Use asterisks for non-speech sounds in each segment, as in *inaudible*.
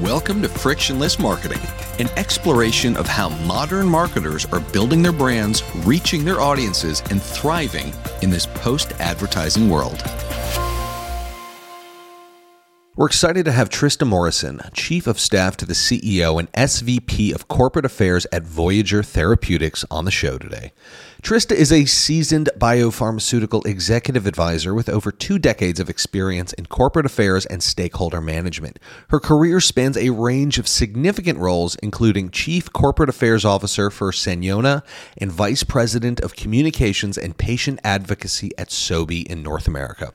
Welcome to Frictionless Marketing, an exploration of how modern marketers are building their brands, reaching their audiences, and thriving in this post advertising world. We're excited to have Trista Morrison, Chief of Staff to the CEO and SVP of Corporate Affairs at Voyager Therapeutics, on the show today. Trista is a seasoned biopharmaceutical executive advisor with over two decades of experience in corporate affairs and stakeholder management. Her career spans a range of significant roles, including Chief Corporate Affairs Officer for Saniona and Vice President of Communications and Patient Advocacy at Sobi in North America.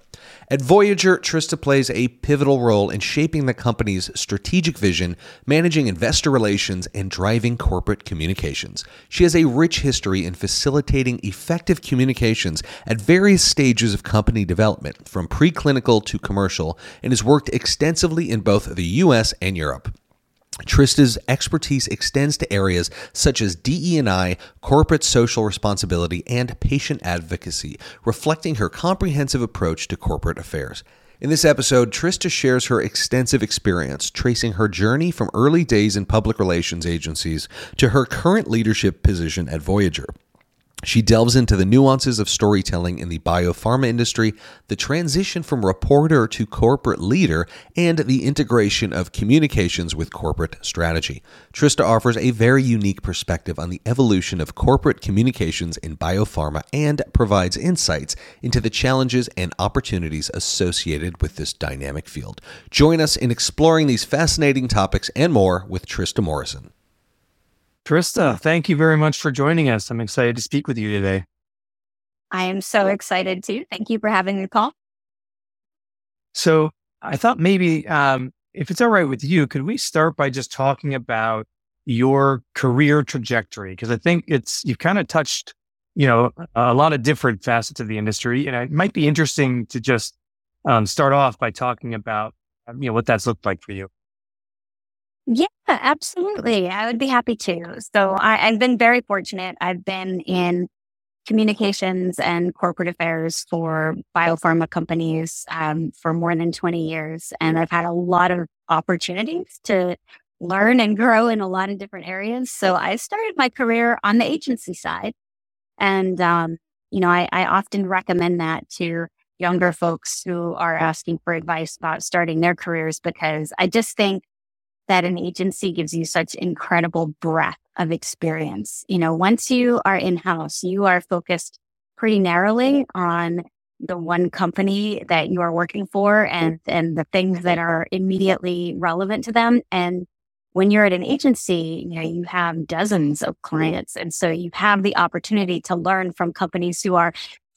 At Voyager, Trista plays a pivotal role in shaping the company's strategic vision, managing investor relations, and driving corporate communications. She has a rich history in facilitating effective communications at various stages of company development, from preclinical to commercial, and has worked extensively in both the US and Europe. Trista's expertise extends to areas such as DE&I, corporate social responsibility, and patient advocacy, reflecting her comprehensive approach to corporate affairs. In this episode, Trista shares her extensive experience tracing her journey from early days in public relations agencies to her current leadership position at Voyager. She delves into the nuances of storytelling in the biopharma industry, the transition from reporter to corporate leader, and the integration of communications with corporate strategy. Trista offers a very unique perspective on the evolution of corporate communications in biopharma and provides insights into the challenges and opportunities associated with this dynamic field. Join us in exploring these fascinating topics and more with Trista Morrison. Trista, thank you very much for joining us. I'm excited to speak with you today. I am so excited too. Thank you for having me, Paul. So I thought maybe um, if it's all right with you, could we start by just talking about your career trajectory? Because I think it's you've kind of touched, you know, a lot of different facets of the industry, and it might be interesting to just um, start off by talking about, you know, what that's looked like for you. Yeah, absolutely. I would be happy to. So I, I've been very fortunate. I've been in communications and corporate affairs for biopharma companies um, for more than 20 years. And I've had a lot of opportunities to learn and grow in a lot of different areas. So I started my career on the agency side. And, um, you know, I, I often recommend that to younger folks who are asking for advice about starting their careers because I just think that an agency gives you such incredible breadth of experience. You know, once you are in house, you are focused pretty narrowly on the one company that you are working for and, and the things that are immediately relevant to them. And when you're at an agency, you know, you have dozens of clients. And so you have the opportunity to learn from companies who are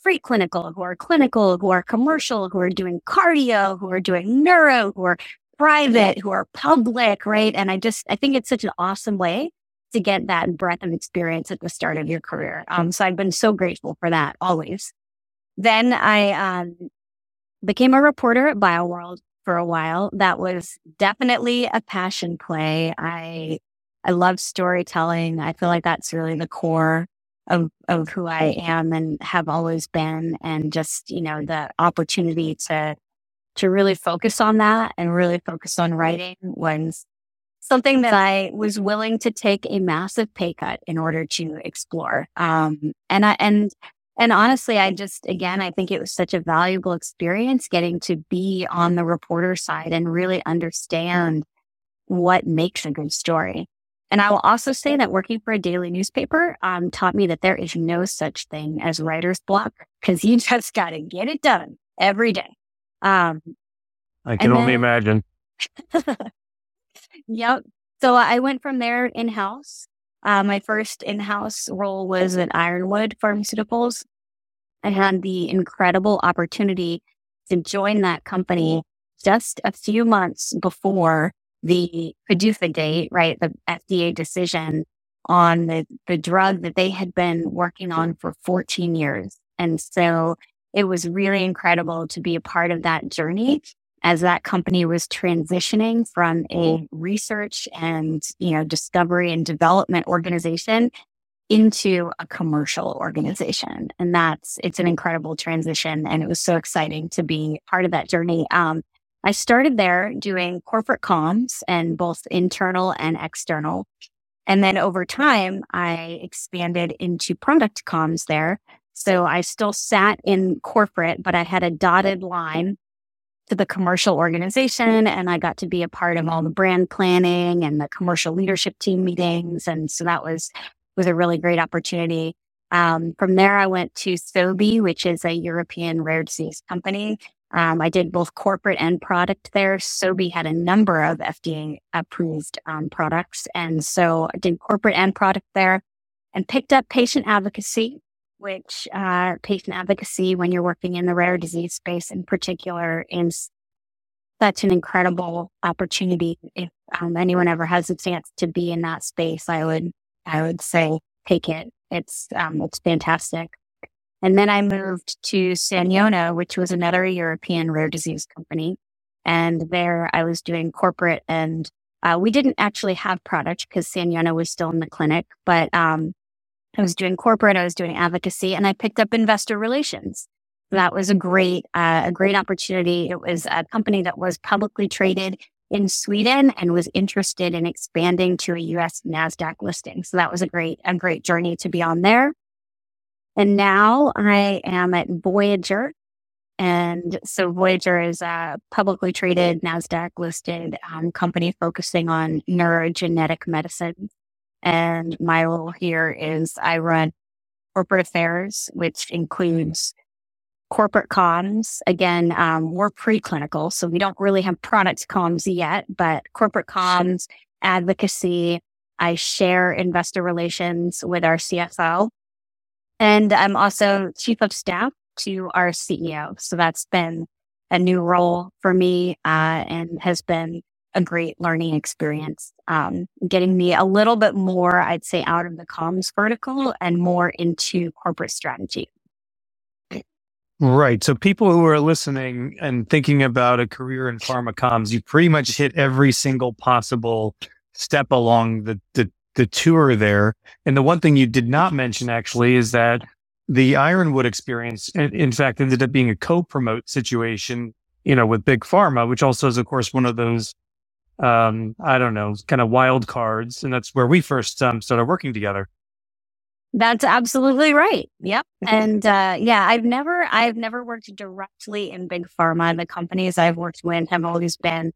preclinical, who are clinical, who are commercial, who are doing cardio, who are doing neuro, who are private, who are public, right? And I just, I think it's such an awesome way to get that breadth of experience at the start of your career. Um, so I've been so grateful for that always. Then I um, became a reporter at BioWorld for a while. That was definitely a passion play. I I love storytelling. I feel like that's really the core of of who I am and have always been. And just you know the opportunity to to really focus on that and really focus on writing was something that I was willing to take a massive pay cut in order to explore. Um, and I, and, and honestly, I just, again, I think it was such a valuable experience getting to be on the reporter side and really understand what makes a good story. And I will also say that working for a daily newspaper um, taught me that there is no such thing as writer's block because you *laughs* just got to get it done every day. Um, I can only then, imagine. *laughs* yep. So I went from there in house. Uh, my first in house role was at Ironwood Pharmaceuticals. I had the incredible opportunity to join that company just a few months before the PDUFA date, right? The FDA decision on the, the drug that they had been working on for 14 years. And so it was really incredible to be a part of that journey as that company was transitioning from a research and, you know, discovery and development organization into a commercial organization. And that's, it's an incredible transition. And it was so exciting to be part of that journey. Um, I started there doing corporate comms and both internal and external. And then over time, I expanded into product comms there. So I still sat in corporate, but I had a dotted line to the commercial organization and I got to be a part of all the brand planning and the commercial leadership team meetings. And so that was, was a really great opportunity. Um, from there, I went to Sobi, which is a European rare disease company. Um, I did both corporate and product there. Sobi had a number of FDA approved um, products. And so I did corporate and product there and picked up patient advocacy, which uh, patient advocacy, when you're working in the rare disease space in particular, is such an incredible opportunity. If um, anyone ever has a chance to be in that space, I would, I would say take it. It's, um, it's fantastic. And then I moved to Saniona, which was another European rare disease company. And there I was doing corporate and uh, we didn't actually have product because Saniona was still in the clinic, but um, I was doing corporate, I was doing advocacy, and I picked up investor relations. That was a great, uh, a great opportunity. It was a company that was publicly traded in Sweden and was interested in expanding to a US NASDAQ listing. So that was a great, a great journey to be on there. And now I am at Voyager. And so Voyager is a publicly traded NASDAQ listed um, company focusing on neurogenetic medicine. And my role here is I run corporate affairs, which includes corporate comms. Again, um, we're preclinical, so we don't really have product comms yet, but corporate comms, advocacy. I share investor relations with our CFO and I'm also chief of staff to our CEO. So that's been a new role for me uh, and has been a great learning experience, um, getting me a little bit more, I'd say, out of the comms vertical and more into corporate strategy. Right. So people who are listening and thinking about a career in pharma comms, you pretty much hit every single possible step along the, the the tour there. And the one thing you did not mention actually is that the Ironwood experience, in fact, ended up being a co-promote situation, you know, with Big Pharma, which also is, of course, one of those, um, I don't know, kind of wild cards. And that's where we first um, started working together. That's absolutely right. Yep. *laughs* And uh, yeah, I've never, I've never worked directly in big pharma. The companies I've worked with have always been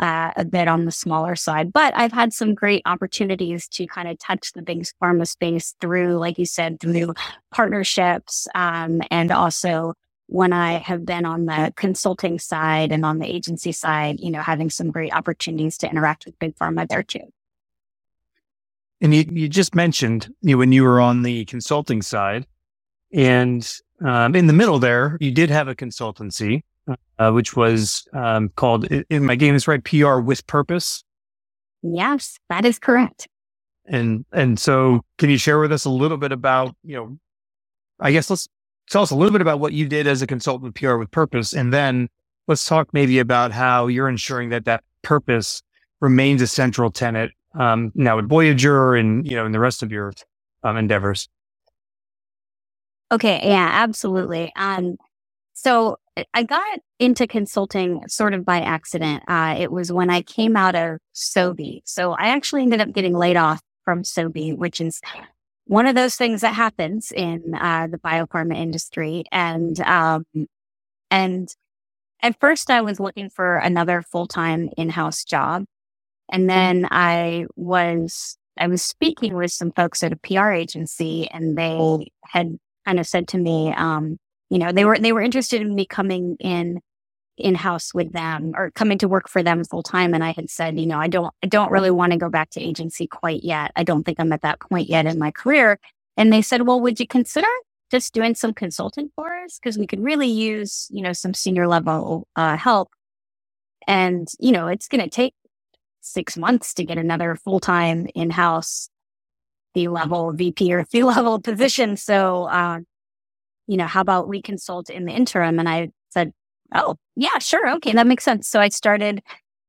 uh, a bit on the smaller side. But I've had some great opportunities to kind of touch the big pharma space through, like you said, through partnerships um, and also when I have been on the consulting side and on the agency side, you know, having some great opportunities to interact with big pharma there too. And you, you just mentioned you know, when you were on the consulting side, and um, in the middle there, you did have a consultancy uh, which was um, called, in my game is right, PR with purpose. Yes, that is correct. And and so, can you share with us a little bit about you know, I guess let's tell us a little bit about what you did as a consultant PR with purpose, and then let's talk maybe about how you're ensuring that that purpose remains a central tenet um, now at Voyager and you know in the rest of your um, endeavors. Okay, yeah, absolutely. Um, so I got into consulting sort of by accident. Uh, it was when I came out of Sobi. So I actually ended up getting laid off from Sobi, which is one of those things that happens in uh, the biopharma industry. And um, and at first, I was looking for another full time in house job, and then I was I was speaking with some folks at a PR agency, and they had kind of said to me, um, you know, they were they were interested in me coming in in house with them or coming to work for them full time. And I had said, you know, I don't I don't really want to go back to agency quite yet. I don't think I'm at that point yet in my career. And they said, well, would you consider just doing some consulting for us? Because we could really use, you know, some senior level uh, help. And, you know, it's going to take six months to get another full time in house C level VP or C level *laughs* position. So, uh, you know, how about we consult in the interim? And I said, oh, yeah, sure. Okay. That makes sense. So I started,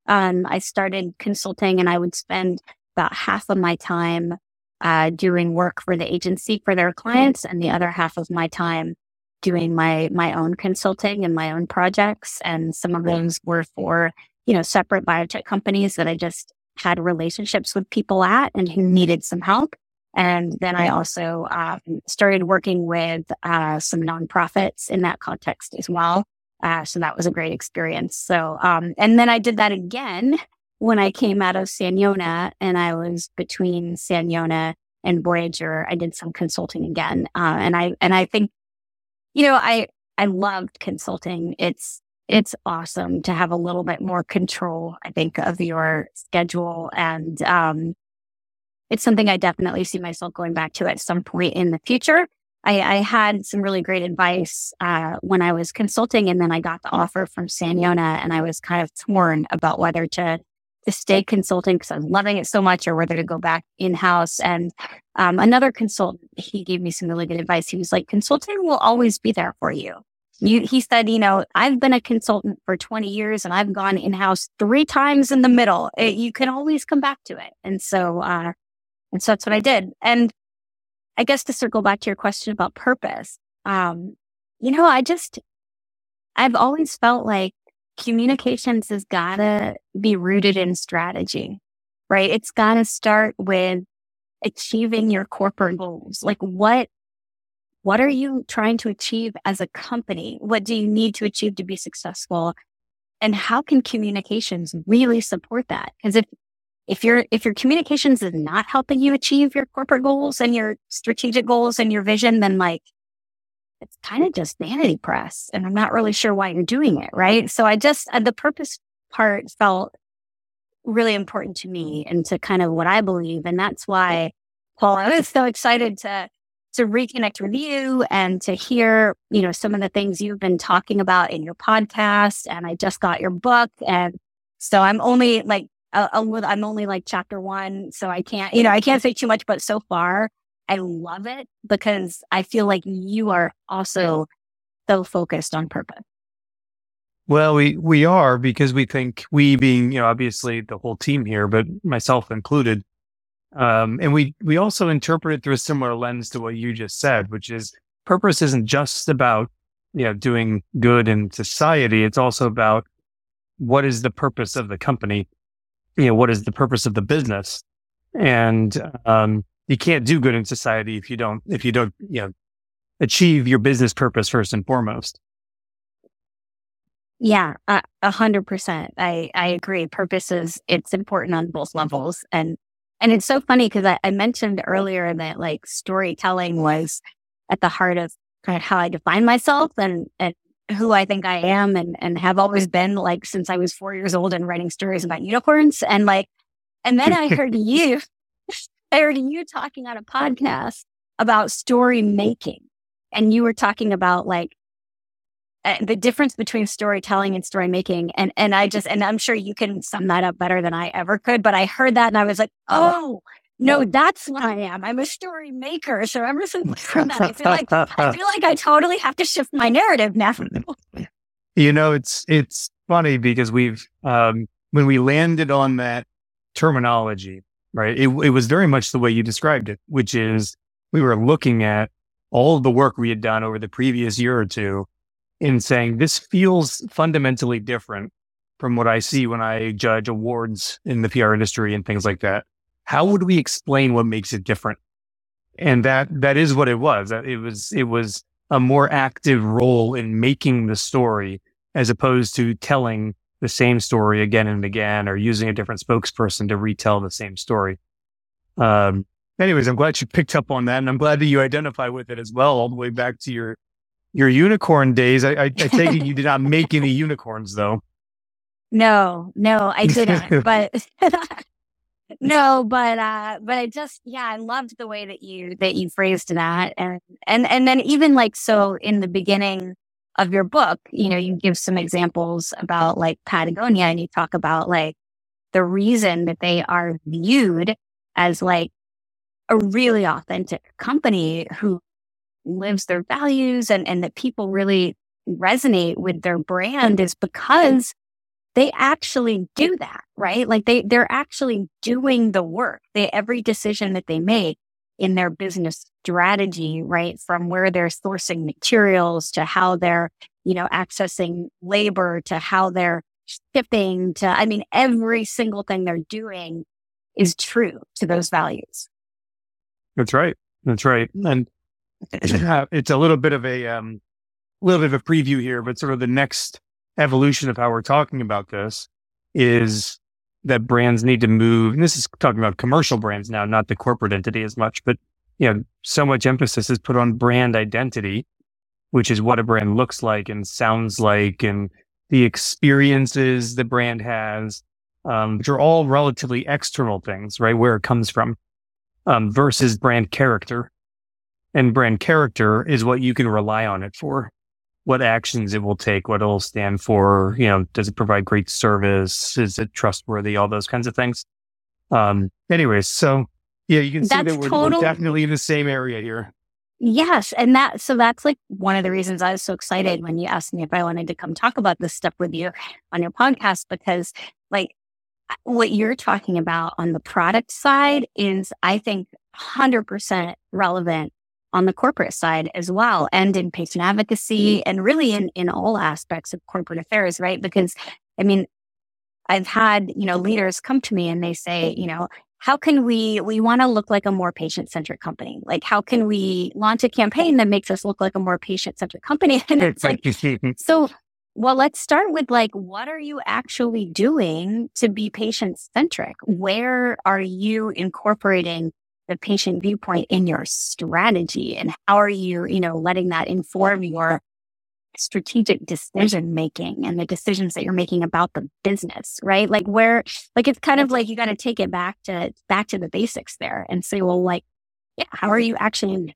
um, I started consulting and I would spend about half of my time uh, doing work for the agency for their clients and the other half of my time doing my my own consulting and my own projects, and some of those were for you know separate biotech companies that I just had relationships with people at and who needed some help. And then I also um, started working with uh, some nonprofits in that context as well. Uh, so that was a great experience. So, um, and then I did that again when I came out of Saniona and I was between Saniona and Voyager. I did some consulting again. Uh, and I, and I think, you know, I, I loved consulting. It's, it's awesome to have a little bit more control, I think, of your schedule. And, um, it's something I definitely see myself going back to at some point in the future. I, I had some really great advice uh, when I was consulting, and then I got the offer from Saniona, and I was kind of torn about whether to to stay consulting because I'm loving it so much, or whether to go back in house. And um, another consultant, he gave me some really good advice. He was like, "Consulting will always be there for you." You, he said, you know, I've been a consultant for 20 years and I've gone in house three times in the middle. It, you can always come back to it. And so, uh, and so that's what I did. And I guess to circle back to your question about purpose, um, you know, I just, I've always felt like communications has gotta be rooted in strategy, right? It's gotta start with achieving your corporate goals. Like what, what are you trying to achieve as a company? What do you need to achieve to be successful? And how can communications really support that? Because if if your if your communications is not helping you achieve your corporate goals and your strategic goals and your vision, then like it's kind of just vanity press. And I'm not really sure why you're doing it. Right. So I just, uh, the purpose part felt really important to me and to kind of what I believe. And that's why, Paul, I was so excited to, to reconnect with you and to hear, you know, some of the things you've been talking about in your podcast. And I just got your book. And so I'm only like I'm only like chapter one, so I can't, you know, I can't say too much, but so far I love it because I feel like you are also so focused on purpose. Well, we, we are because we think we being, you know, obviously the whole team here, but myself included. Um, and we, we also interpret it through a similar lens to what you just said, which is purpose isn't just about, you know, doing good in society. It's also about what is the purpose of the company you know, what is the purpose of the business? And, um, you can't do good in society if you don't, if you don't, you know, achieve your business purpose first and foremost. Yeah, a hundred percent. I, I agree. Purpose is, it's important on both levels. And, and it's so funny because I, I mentioned earlier that like storytelling was at the heart of kind of how I define myself and, and who I think I am and, and have always been like since I was four years old and writing stories about unicorns. And like, and then I heard *laughs* you, I heard you talking on a podcast about story making. And you were talking about like uh, the difference between storytelling and story making. And, and I just, and I'm sure you can sum that up better than I ever could, but I heard that and I was like, oh, no, that's what I am. I'm a story maker. So ever since from that, I feel like I feel like I totally have to shift my narrative now. *laughs* you know, it's it's funny because we've um, when we landed on that terminology, right? It, it was very much the way you described it, which is we were looking at all of the work we had done over the previous year or two in saying this feels fundamentally different from what I see when I judge awards in the PR industry and things like that how would we explain what makes it different? And that, that is what it was. It was, it was a more active role in making the story as opposed to telling the same story again and again or using a different spokesperson to retell the same story. Um, anyways, I'm glad you picked up on that and I'm glad that you identify with it as well, all the way back to your, your unicorn days. I, I, I take it you did not make any unicorns though. *laughs* No, no, I didn't, *laughs* but *laughs* no, but uh, but I just yeah, I loved the way that you that you phrased that, and and and then even like so in the beginning of your book, you know, you give some examples about like Patagonia, and you talk about like the reason that they are viewed as like a really authentic company who lives their values and and that people really resonate with their brand is because they actually do that, right? Like they, they're actually doing the work. They, every decision that they make in their business strategy, right? From where they're sourcing materials to how they're, you know, accessing labor to how they're shipping to, I mean, every single thing they're doing is true to those values. That's right. That's right. And *clears throat* it's a little bit of a, um, little bit of a preview here, but sort of the next evolution of how we're talking about this is that brands need to move. And this is talking about commercial brands now, not the corporate entity as much, but you know, so much emphasis is put on brand identity, which is what a brand looks like and sounds like and the experiences the brand has, um, which are all relatively external things, right? Where it comes from, um, versus brand character. And brand character is what you can rely on it for what actions it will take, what it'll stand for. You know, does it provide great service? Is it trustworthy? All those kinds of things. Um, anyways, so yeah, you can see that we're, total... we're definitely in the same area here. Yes. And that, so that's like one of the reasons I was so excited when you asked me if I wanted to come talk about this stuff with you on your podcast, because like what you're talking about on the product side is, I think, 100% relevant on the corporate side as well and in patient advocacy mm-hmm. and really in, in all aspects of corporate affairs, right? Because I mean, I've had, you know, leaders come to me and they say, mm-hmm. you know, how can we, we want to look like a more patient centric company? Like, how can we launch a campaign that makes us look like a more patient centric company? *laughs* And it's like, *laughs* so, well, let's start with like, what are you actually doing to be patient centric? Where are you incorporating the patient viewpoint in your strategy and how are you, you know, letting that inform your strategic decision making and the decisions that you're making about the business, right? Like where, like it's kind of like you got to take it back to, back to the basics there and say, well, like, yeah, how are you actually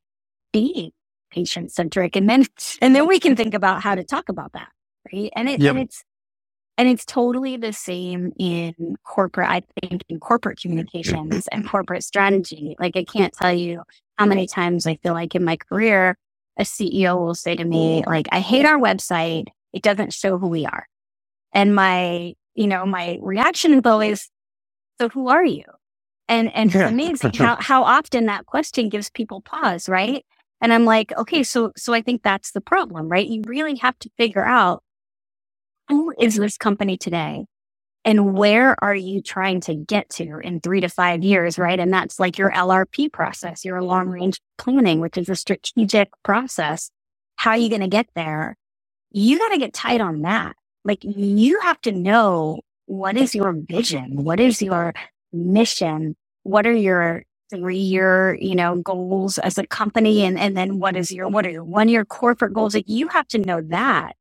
being patient centric? And then, and then we can think about how to talk about that. Right. And it, yep. and it's, and it's totally the same in corporate, I think, in corporate communications and corporate strategy. Like, I can't tell you how many times I feel like in my career, a CEO will say to me, like, I hate our website. It doesn't show who we are. And my, you know, my reaction is always, so who are you? And, and it's amazing *laughs* how, how often that question gives people pause, right? And I'm like, okay, so, so I think that's the problem, right? You really have to figure out who is this company today? And where are you trying to get to in three to five years, right? And that's like your LRP process, your long range planning, which is a strategic process. How are you going to get there? You got to get tight on that. Like you have to know what is your vision? What is your mission? What are your three year, you know, goals as a company? And, and then what is your, what are your one year corporate goals? Like you have to know that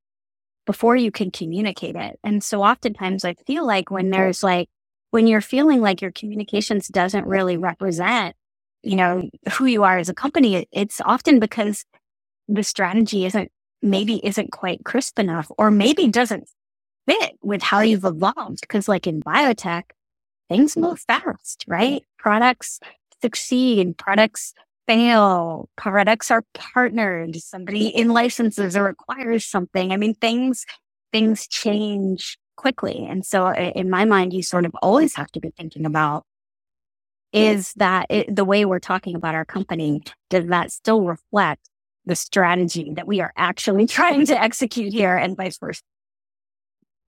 before you can communicate it. And so oftentimes I feel like when there's like, when you're feeling like your communications doesn't really represent, you know, who you are as a company, it's often because the strategy isn't, maybe isn't quite crisp enough or maybe doesn't fit with how you've evolved. Cause like in biotech, things move fast, right? Products succeed, products fail, products are partnered, somebody in licenses or acquires something. I mean, things, things change quickly. And so in my mind, you sort of always have to be thinking about is that it, the way we're talking about our company, does that still reflect the strategy that we are actually *laughs* trying to execute here and vice versa?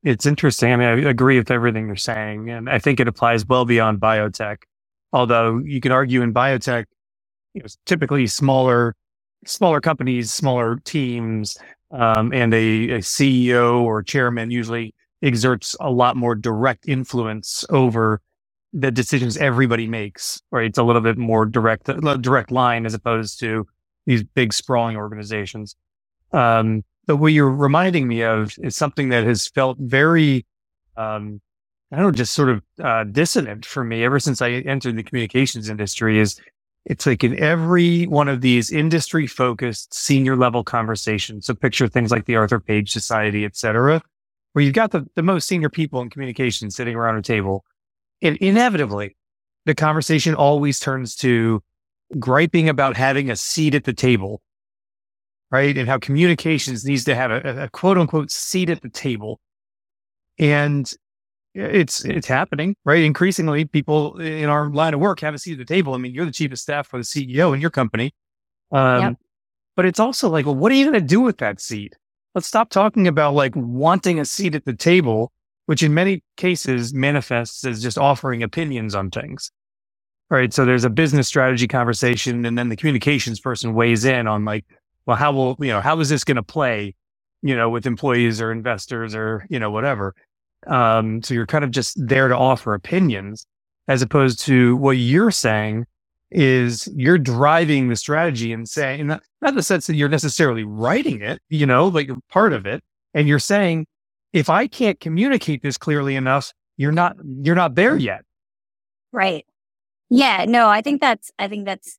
It's interesting. I mean, I agree with everything you're saying. And I think it applies well beyond biotech. Although you can argue in biotech, you know, typically smaller, smaller companies, smaller teams, um, and a, a CEO or chairman usually exerts a lot more direct influence over the decisions everybody makes. Right, it's a little bit more direct, direct line as opposed to these big sprawling organizations. Um, but what you're reminding me of is something that has felt very, um, I don't know, just sort of uh, dissonant for me ever since I entered the communications industry. Is it's like in every one of these industry focused senior level conversations. So picture things like the Arthur Page Society, et cetera, where you've got the, the most senior people in communication sitting around a table. And inevitably, the conversation always turns to griping about having a seat at the table, right? And how communications needs to have a, a quote unquote seat at the table. And it's it's happening, right? Increasingly, people in our line of work have a seat at the table. I mean, you're the chief of staff for the CEO in your company. Um, yep. But it's also like, well, what are you going to do with that seat? Let's stop talking about like wanting a seat at the table, which in many cases manifests as just offering opinions on things. Right. So there's a business strategy conversation, and then the communications person weighs in on like, well, how will, you know, how is this going to play, you know, with employees or investors or, you know, whatever. Um, so you're kind of just there to offer opinions as opposed to what you're saying is you're driving the strategy and saying, not, not the sense that you're necessarily writing it, you know, like you're part of it. And you're saying, if I can't communicate this clearly enough, you're not, you're not there yet. Right. Yeah. No, I think that's, I think that's,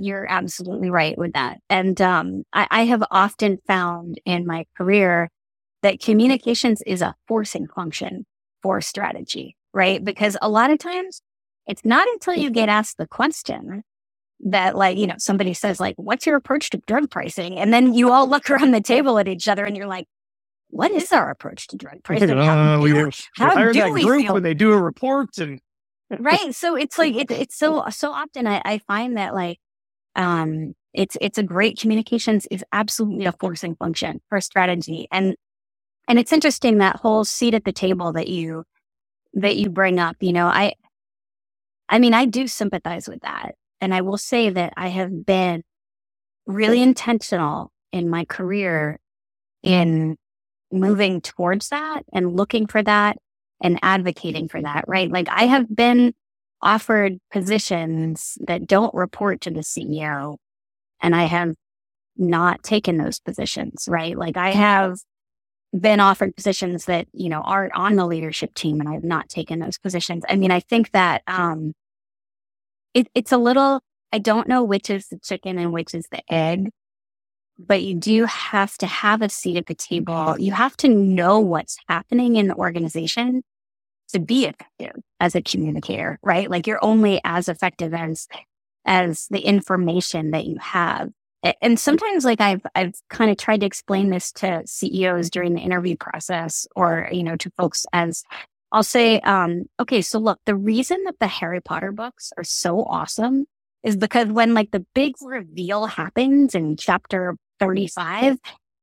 you're absolutely right with that. And, um, I, I have often found in my career that communications is a forcing function for strategy, right? Because a lot of times it's not until you get asked the question that like, you know, somebody says like, what's your approach to drug pricing? And then you all look around the table at each other and you're like, what is our approach to drug pricing? How, uh, we, how do we group feel? when they do a report and *laughs* right. So it's like, it, it's so, so often I, I find that like, um, it's, it's a great communications is absolutely a forcing function for strategy. And and it's interesting that whole seat at the table that you that you bring up, you know, I I mean, I do sympathize with that. And I will say that I have been really intentional in my career in moving towards that and looking for that and advocating for that, right? Like I have been offered positions that don't report to the CEO and I have not taken those positions, right? Like I have been offered positions that, you know, aren't on the leadership team and I've not taken those positions. I mean, I think that um it, it's a little I don't know which is the chicken and which is the egg, but you do have to have a seat at the table. You have to know what's happening in the organization to be effective as a communicator, right? Like you're only as effective as as the information that you have and sometimes like I've I've kind of tried to explain this to CEOs during the interview process or you know to folks as I'll say um okay so look the reason that the Harry Potter books are so awesome is because when like the big reveal happens in chapter 35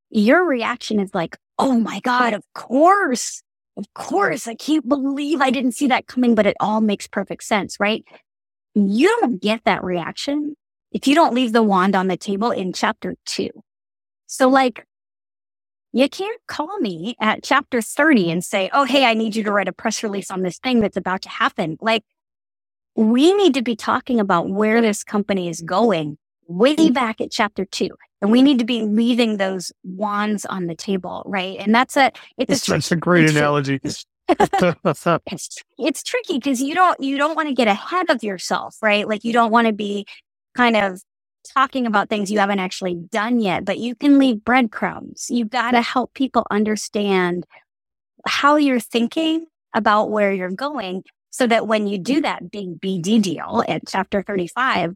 your reaction is like oh my god of course of course I can't believe I didn't see that coming but it all makes perfect sense right? You don't get that reaction if you don't leave the wand on the table in chapter two. So like, you can't call me at chapter 30 and say, Oh, hey, I need you to write a press release on this thing that's about to happen. Like, we need to be talking about where this company is going way back at chapter two. And we need to be leaving those wands on the table, right? And that's a, it's, a, a great analogy. *laughs* *laughs* it's, it's tricky because you don't, you don't want to get ahead of yourself, right? Like you don't want to be kind of talking about things you haven't actually done yet, but you can leave breadcrumbs. You've got to help people understand how you're thinking about where you're going so that when you do that big BD deal at chapter 35,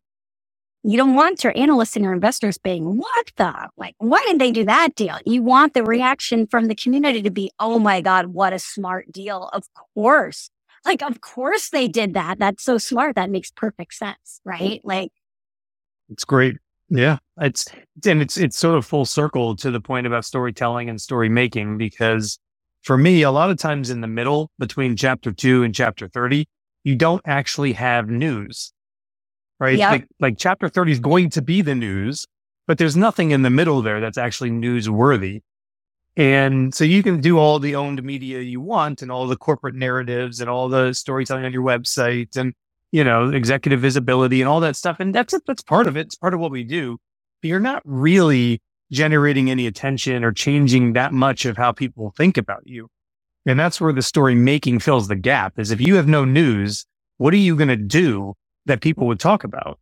you don't want your analysts and your investors being, what the, like, why did they do that deal? You want the reaction from the community to be, oh my God, what a smart deal. Of course. Like, of course they did that. That's so smart. That makes perfect sense. Right. Like, it's great. Yeah. It's, and it's, it's sort of full circle to the point about storytelling and story making, because for me, a lot of times in the middle between chapter two and chapter 30, you don't actually have news, right? Yep. Like, like chapter 30 is going to be the news, but there's nothing in the middle there that's actually newsworthy. And so you can do all the owned media you want and all the corporate narratives and all the storytelling on your website and you know, executive visibility and all that stuff. And that's, that's part of it. It's part of what we do. But you're not really generating any attention or changing that much of how people think about you. And that's where the story making fills the gap is if you have no news, what are you going to do that people would talk about?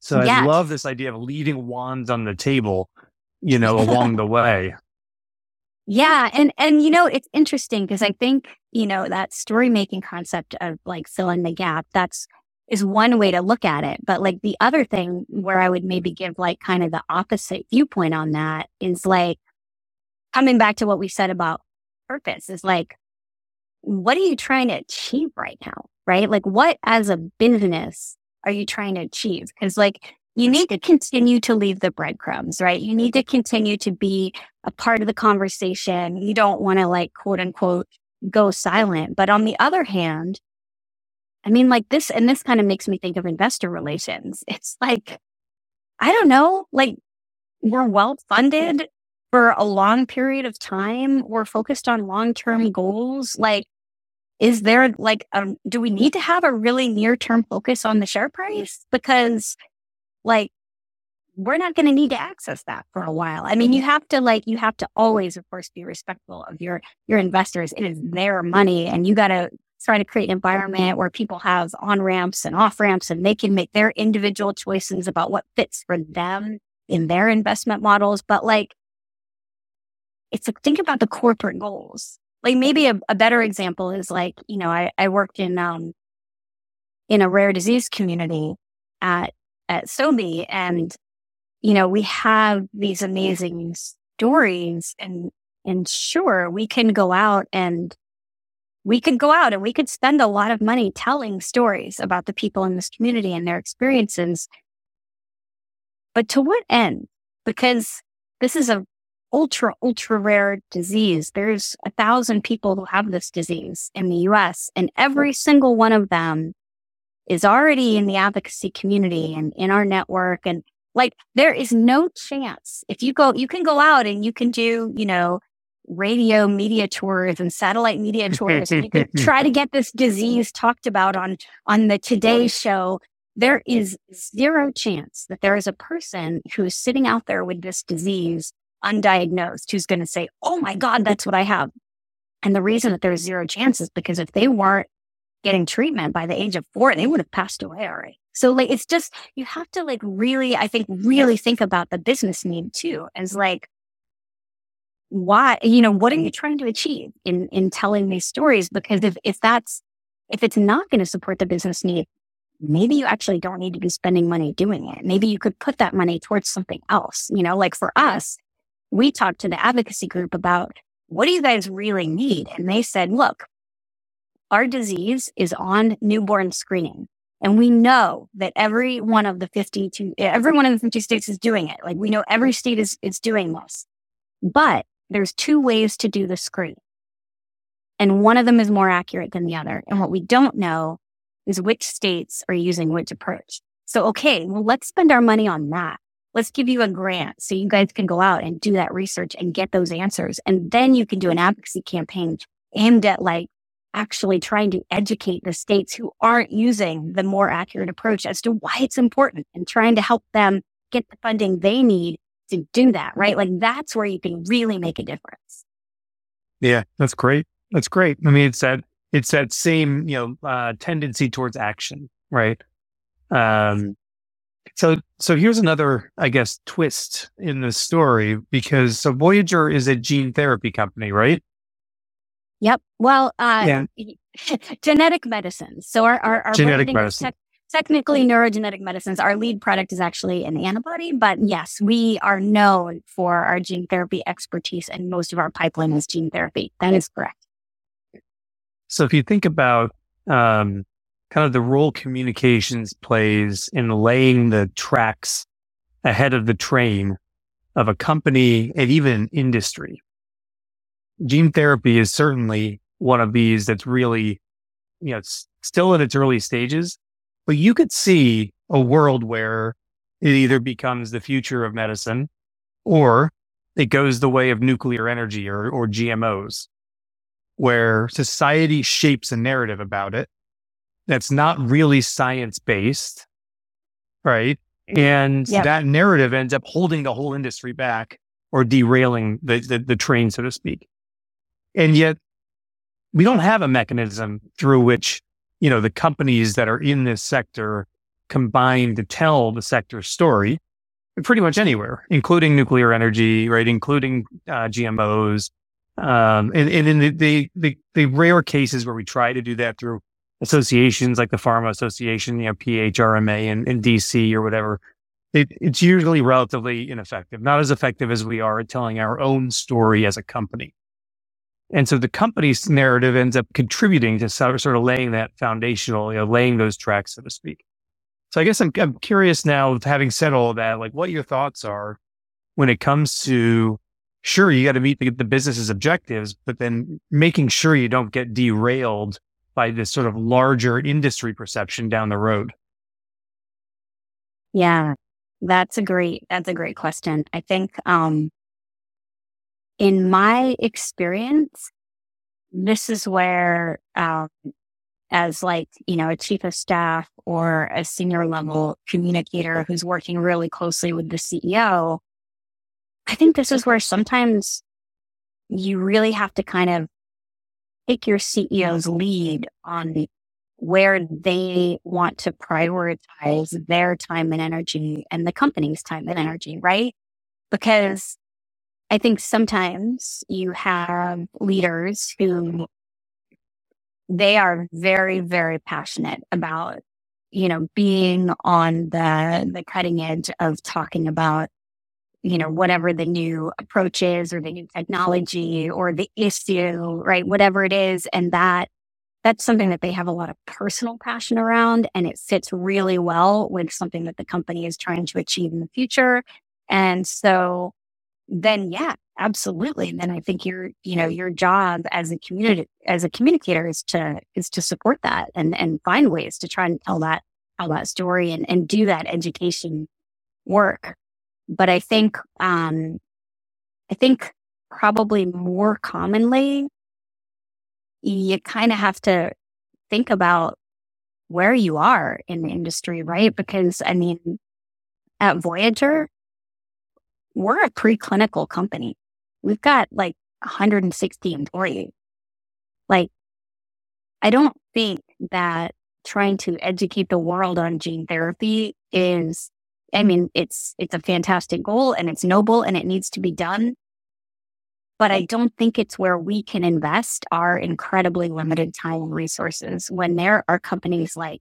So yes. I love this idea of leaving wands on the table, you know, along the way. *laughs* Yeah. And, and, you know, it's interesting because I think, you know, that story making concept of like filling the gap, that's, is one way to look at it. But like the other thing where I would maybe give like kind of the opposite viewpoint on that is like coming back to what we said about purpose is like what are you trying to achieve right now? Right? Like what as a business are you trying to achieve? Because like you need to continue to leave the breadcrumbs, right? You need to continue to be a part of the conversation. You don't want to like quote unquote go silent. But on the other hand, I mean, like this, and this kind of makes me think of investor relations. *laughs* It's like, I don't know, like we're well funded for a long period of time. We're focused on long term goals. Like, is there like, a, do we need to have a really near term focus on the share price? Because like, we're not going to need to access that for a while. I mean, you have to like, you have to always, of course, be respectful of your, your investors. It is their money and you got to try to create an environment where people have on ramps and off ramps and they can make their individual choices about what fits for them in their investment models. But like, it's like, think about the corporate goals. Like maybe a, a better example is like, you know, I, I worked in, um, in a rare disease community at, at Sobi and, you know, we have these amazing stories and, and sure, we can go out and we could go out and we could spend a lot of money telling stories about the people in this community and their experiences. But to what end? Because this is a ultra, ultra rare disease. There's a thousand people who have this disease in the US and every single one of them is already in the advocacy community and in our network. And like, there is no chance if you go, you can go out and you can do, you know, radio media tours and satellite media tours. and you can *laughs* try to get this disease talked about on, on the Today show. There is zero chance that there is a person who's sitting out there with this disease undiagnosed who's going to say, Oh my God, that's what I have. And the reason that there's zero chance is because if they weren't getting treatment by the age of four, they would have passed away already. So like, it's just, you have to like really, I think, really think about the business need too, as like, why, you know, what are you trying to achieve in, in telling these stories? Because if, if that's, if it's not going to support the business need, maybe you actually don't need to be spending money doing it. Maybe you could put that money towards something else. You know, like for us, we talked to the advocacy group about what do you guys really need? And they said, look, our disease is on newborn screening. And we know that every one of the 52, every one of the 50 states is doing it. Like we know every state is, is doing this, but there's two ways to do the screen. And one of them is more accurate than the other. And what we don't know is which states are using which approach. So, okay, well, let's spend our money on that. Let's give you a grant so you guys can go out and do that research and get those answers. And then you can do an advocacy campaign aimed at like actually trying to educate the states who aren't using the more accurate approach as to why it's important and trying to help them get the funding they need to do that, right? Like that's where you can really make a difference. Yeah, that's great. That's great. I mean, it's that it's that same you know uh, tendency towards action, right? Um, so so here's another, I guess, twist in the story because so Voyager is a gene therapy company, right? Yep. Well, uh, yeah. *laughs* genetic medicines. So our our, our genetic medicine technically neurogenetic medicines. Our lead product is actually an antibody, but yes, we are known for our gene therapy expertise and most of our pipeline is gene therapy. That is correct. So if you think about um, kind of the role communications plays in laying the tracks ahead of the train of a company and even industry, gene therapy is certainly one of these that's really, you know, it's still in its early stages, but you could see a world where it either becomes the future of medicine or it goes the way of nuclear energy or, or GMOs, where society shapes a narrative about it that's not really science based, right? And yep. that narrative ends up holding the whole industry back or derailing the, the, the train, so to speak. And yet we don't have a mechanism through which you know, the companies that are in this sector combine to tell the sector story pretty much anywhere, including nuclear energy, right? Including uh, GMOs. Um, and, and in the, the, the, the, rare cases where we try to do that through associations like the Pharma Association, you know, PHRMA in, in DC or whatever, it, it's usually relatively ineffective, not as effective as we are at telling our own story as a company. And so the company's narrative ends up contributing to sort of laying that foundational, you know, laying those tracks, so to speak. So I guess I'm, I'm curious now, having said all that, like what your thoughts are when it comes to, sure, you got to meet the, the business's objectives, but then making sure you don't get derailed by this sort of larger industry perception down the road. Yeah, that's a great, that's a great question. I think, um, in my experience, this is where, um, as like, you know, a chief of staff or a senior level communicator who's working really closely with the CEO, I think this is where sometimes you really have to kind of take your CEO's lead on where they want to prioritize their time and energy and the company's time and energy, right? Because I think sometimes you have leaders who they are very, very passionate about, you know, being on the, the cutting edge of talking about, you know, whatever the new approach is or the new technology or the issue, right? Whatever it is. And that, that's something that they have a lot of personal passion around and it fits really well with something that the company is trying to achieve in the future. And so then yeah, absolutely. And then I think your, you know, your job as a community, as a communicator is to, is to support that and, and find ways to try and tell that, tell that story and, and do that education work. But I think, um, I think probably more commonly, you kind of have to think about where you are in the industry, right? Because I mean, at Voyager, we're a preclinical company. We've got like 160 employees. Like, I don't think that trying to educate the world on gene therapy is, I mean, it's, it's a fantastic goal and it's noble and it needs to be done. But I don't think it's where we can invest our incredibly limited time and resources when there are companies like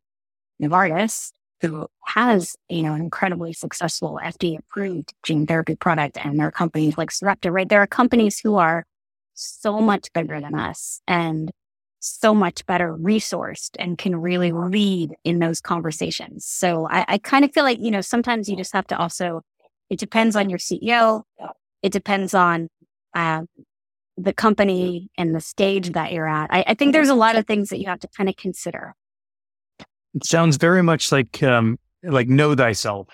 Novartis who has, you know, an incredibly successful FDA approved gene therapy product and there are companies like Sarepta, right? There are companies who are so much bigger than us and so much better resourced and can really lead in those conversations. So I, I kind of feel like, you know, sometimes you just have to also, it depends on your CEO. It depends on uh, the company and the stage that you're at. I, I think there's a lot of things that you have to kind of consider. It sounds very much like um like know thyself,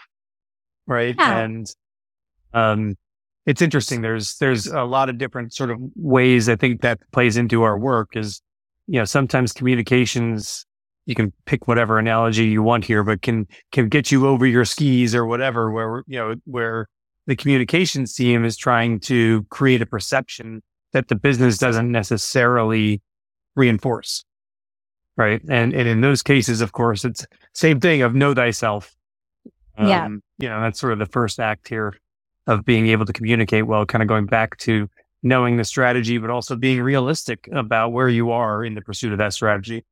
right? Yeah. And um it's interesting. There's there's a lot of different sort of ways I think that plays into our work is you know sometimes communications you can pick whatever analogy you want here, but can can get you over your skis or whatever. Where you know where the communications team is trying to create a perception that the business doesn't necessarily reinforce right? And and in those cases, of course, it's same thing of know thyself. Um, yeah, you know that's sort of the first act here of being able to communicate well. Kind of going back to knowing the strategy, but also being realistic about where you are in the pursuit of that strategy.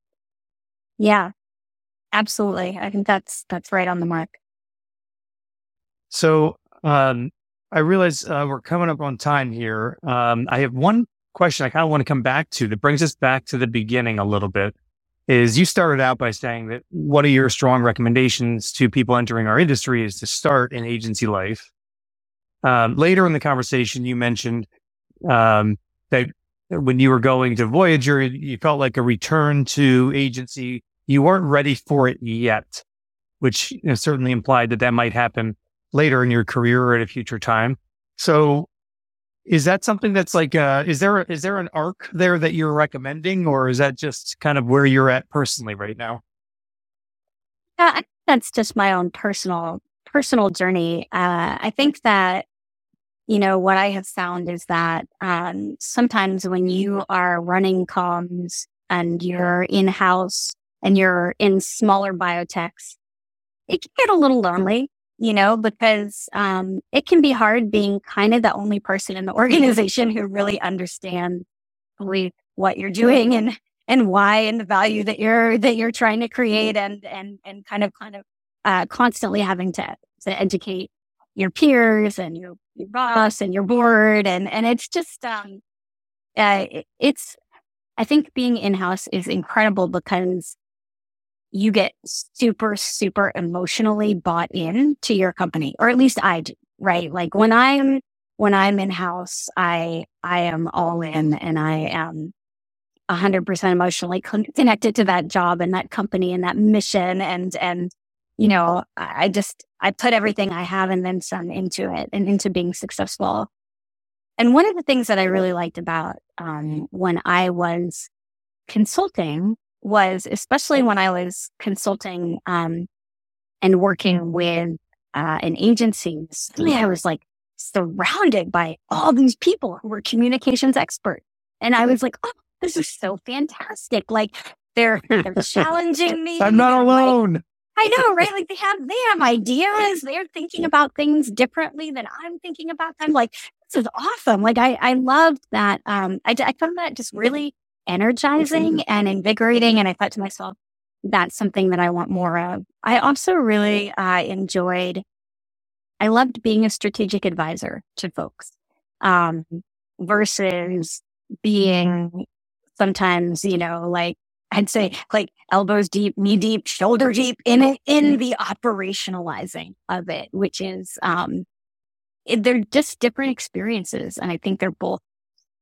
Yeah, absolutely. I think that's that's right on the mark. So um, I realize uh, we're coming up on time here. Um, I have one question I kind of want to come back to that brings us back to the beginning a little bit is you started out by saying that one of your strong recommendations to people entering our industry is to start in agency life. Um, later in the conversation, you mentioned um, that when you were going to Voyager, you felt like a return to agency. You weren't ready for it yet, which you know, certainly implied that that might happen later in your career or at a future time. So is that something that's like, uh, is there, is there an arc there that you're recommending or is that just kind of where you're at personally right now? Yeah, that's just my own personal, personal journey. Uh, I think that, you know, what I have found is that, um, sometimes when you are running comms and you're in house and you're in smaller biotechs, it can get a little lonely you know, because um, it can be hard being kind of the only person in the *laughs* organization who really understands what you're doing and and why and the value that you're that you're trying to create and and and kind of kind of uh, constantly having to to educate your peers and your, your boss and your board and and it's just um uh, it's, I think being in house is incredible because you get super, super emotionally bought in to your company, or at least I do, right? Like when I'm, when I'm in house, I, I am all in and I am 100% emotionally connected to that job and that company and that mission. And, and, you know, I just, I put everything I have and then some into it and into being successful. And one of the things that I really liked about um, when I was consulting was, especially when I was consulting um, and working with uh, an agency, suddenly I was like surrounded by all these people who were communications experts. And I was like, oh, this is so fantastic. Like they're they're *laughs* challenging me. I'm not alone. Like, I know, right? Like they have they have ideas. They're thinking *laughs* about things differently than I'm thinking about them. Like this is awesome. Like I I loved that. Um, I I found that just really energizing and invigorating. And I thought to myself, that's something that I want more of. I also really uh, enjoyed. I loved being a strategic advisor to folks um, versus being sometimes, you know, like I'd say like elbows deep, knee deep, shoulder deep in it, in the operationalizing of it, which is, um, they're just different experiences. And I think they're both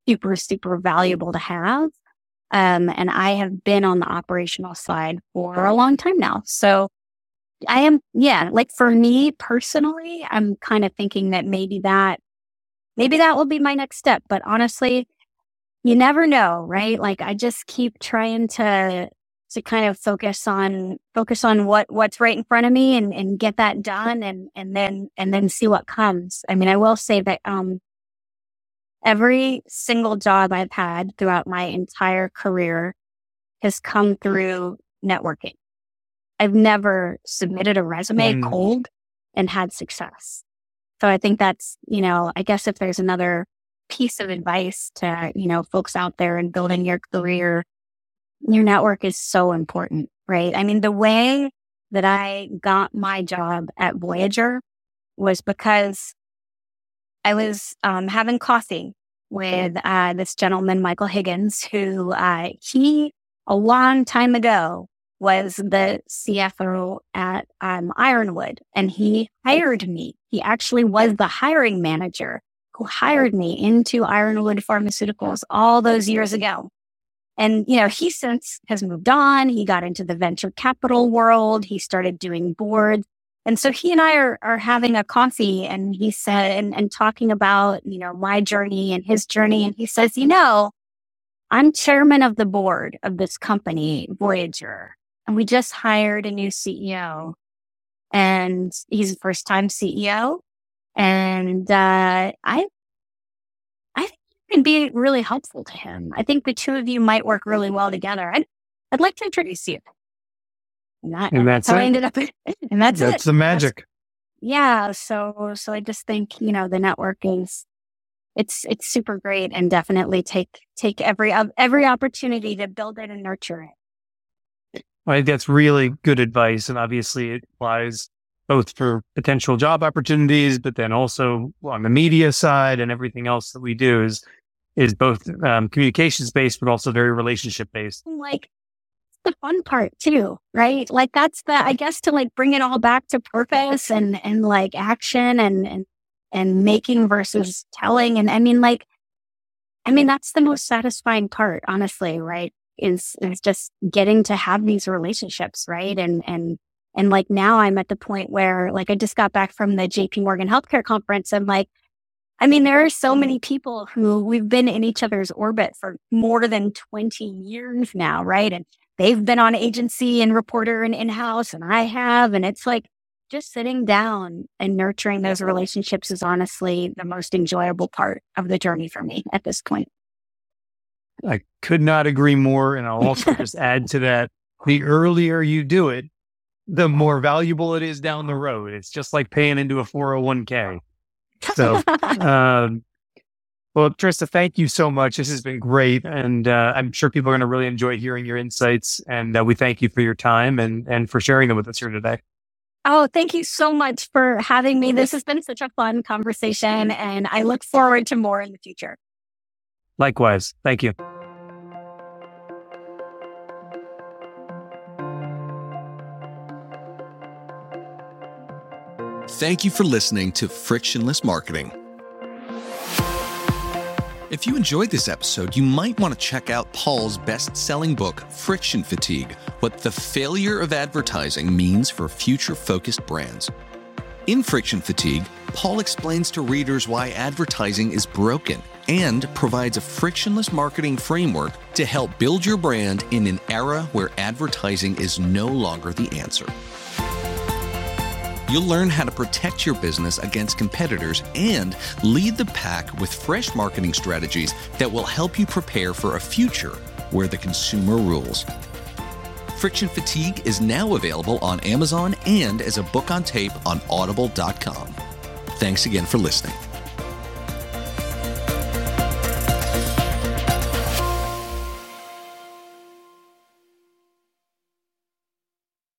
super, super valuable to have. Um, and I have been on the operational side for a long time now. So I am, yeah, like for me personally, I'm kind of thinking that maybe that, maybe that will be my next step. But honestly, you never know, right? Like I just keep trying to to kind of focus on focus on what what's right in front of me and and get that done and and then and then see what comes. I mean, I will say that um every single job I've had throughout my entire career has come through networking. I've never submitted a resume mm. cold and had success. So I think that's, you know, I guess if there's another piece of advice to, you know, folks out there and building your career, your network is so important, right? I mean, the way that I got my job at Voyager was because I was um, having coffee with uh, this gentleman, Michael Higgins, who uh, he a long time ago was the CFO at um, Ironwood, and he hired me. He actually was the hiring manager who hired me into Ironwood Pharmaceuticals all those years ago. And, you know, he since has moved on. He got into the venture capital world. He started doing boards. And so he and I are, are having a coffee and he said, and, and talking about, you know, my journey and his journey. And he says, you know, I'm chairman of the board of this company, Voyager, and we just hired a new CEO and he's a first time CEO. And uh, I, I think you can be really helpful to him. I think the two of you might work really well together. I'd, I'd like to introduce you. And, that, and that's how it. I ended up. *laughs* And that's, that's it. the magic. That's, yeah. So, so I just think, you know, the network is, it's, it's super great and definitely take, take every, every opportunity to build it and nurture it. I think that's really good advice. And obviously it applies both for potential job opportunities, but then also on the media side and everything else that we do is is both um, communications based, but also very relationship based. Like the fun part too, right? Like that's the I guess to like bring it all back to purpose and and like action and and and making versus telling. And I mean, like, I mean that's the most satisfying part, honestly, right? Is is just getting to have these relationships, right? And and and like now I'm at the point where like I just got back from the JP Morgan healthcare conference and like, I mean, there are so many mm-hmm. people who we've been in each other's orbit for more than 20 years now, right? And they've been on agency and reporter and in-house and I have. And it's like just sitting down and nurturing those relationships is honestly the most enjoyable part of the journey for me at this point. I could not agree more. And I'll also just *laughs* add to that the earlier you do it, the more valuable it is down the road. It's just like paying into a 401k. So, *laughs* um, well, Trista, thank you so much. This has been great. And uh, I'm sure people are going to really enjoy hearing your insights. And uh, we thank you for your time and, and for sharing them with us here today. Oh, thank you so much for having me. This has been such a fun conversation, and I look forward to more in the future. Likewise. Thank you. Thank you for listening to Frictionless Marketing. If you enjoyed this episode, you might want to check out Paul's best selling book, Friction Fatigue What the Failure of Advertising Means for Future Focused Brands. In Friction Fatigue, Paul explains to readers why advertising is broken and provides a frictionless marketing framework to help build your brand in an era where advertising is no longer the answer. You'll learn how to protect your business against competitors and lead the pack with fresh marketing strategies that will help you prepare for a future where the consumer rules. Friction Fatigue is now available on Amazon and as a book on tape on audible.com. Thanks again for listening.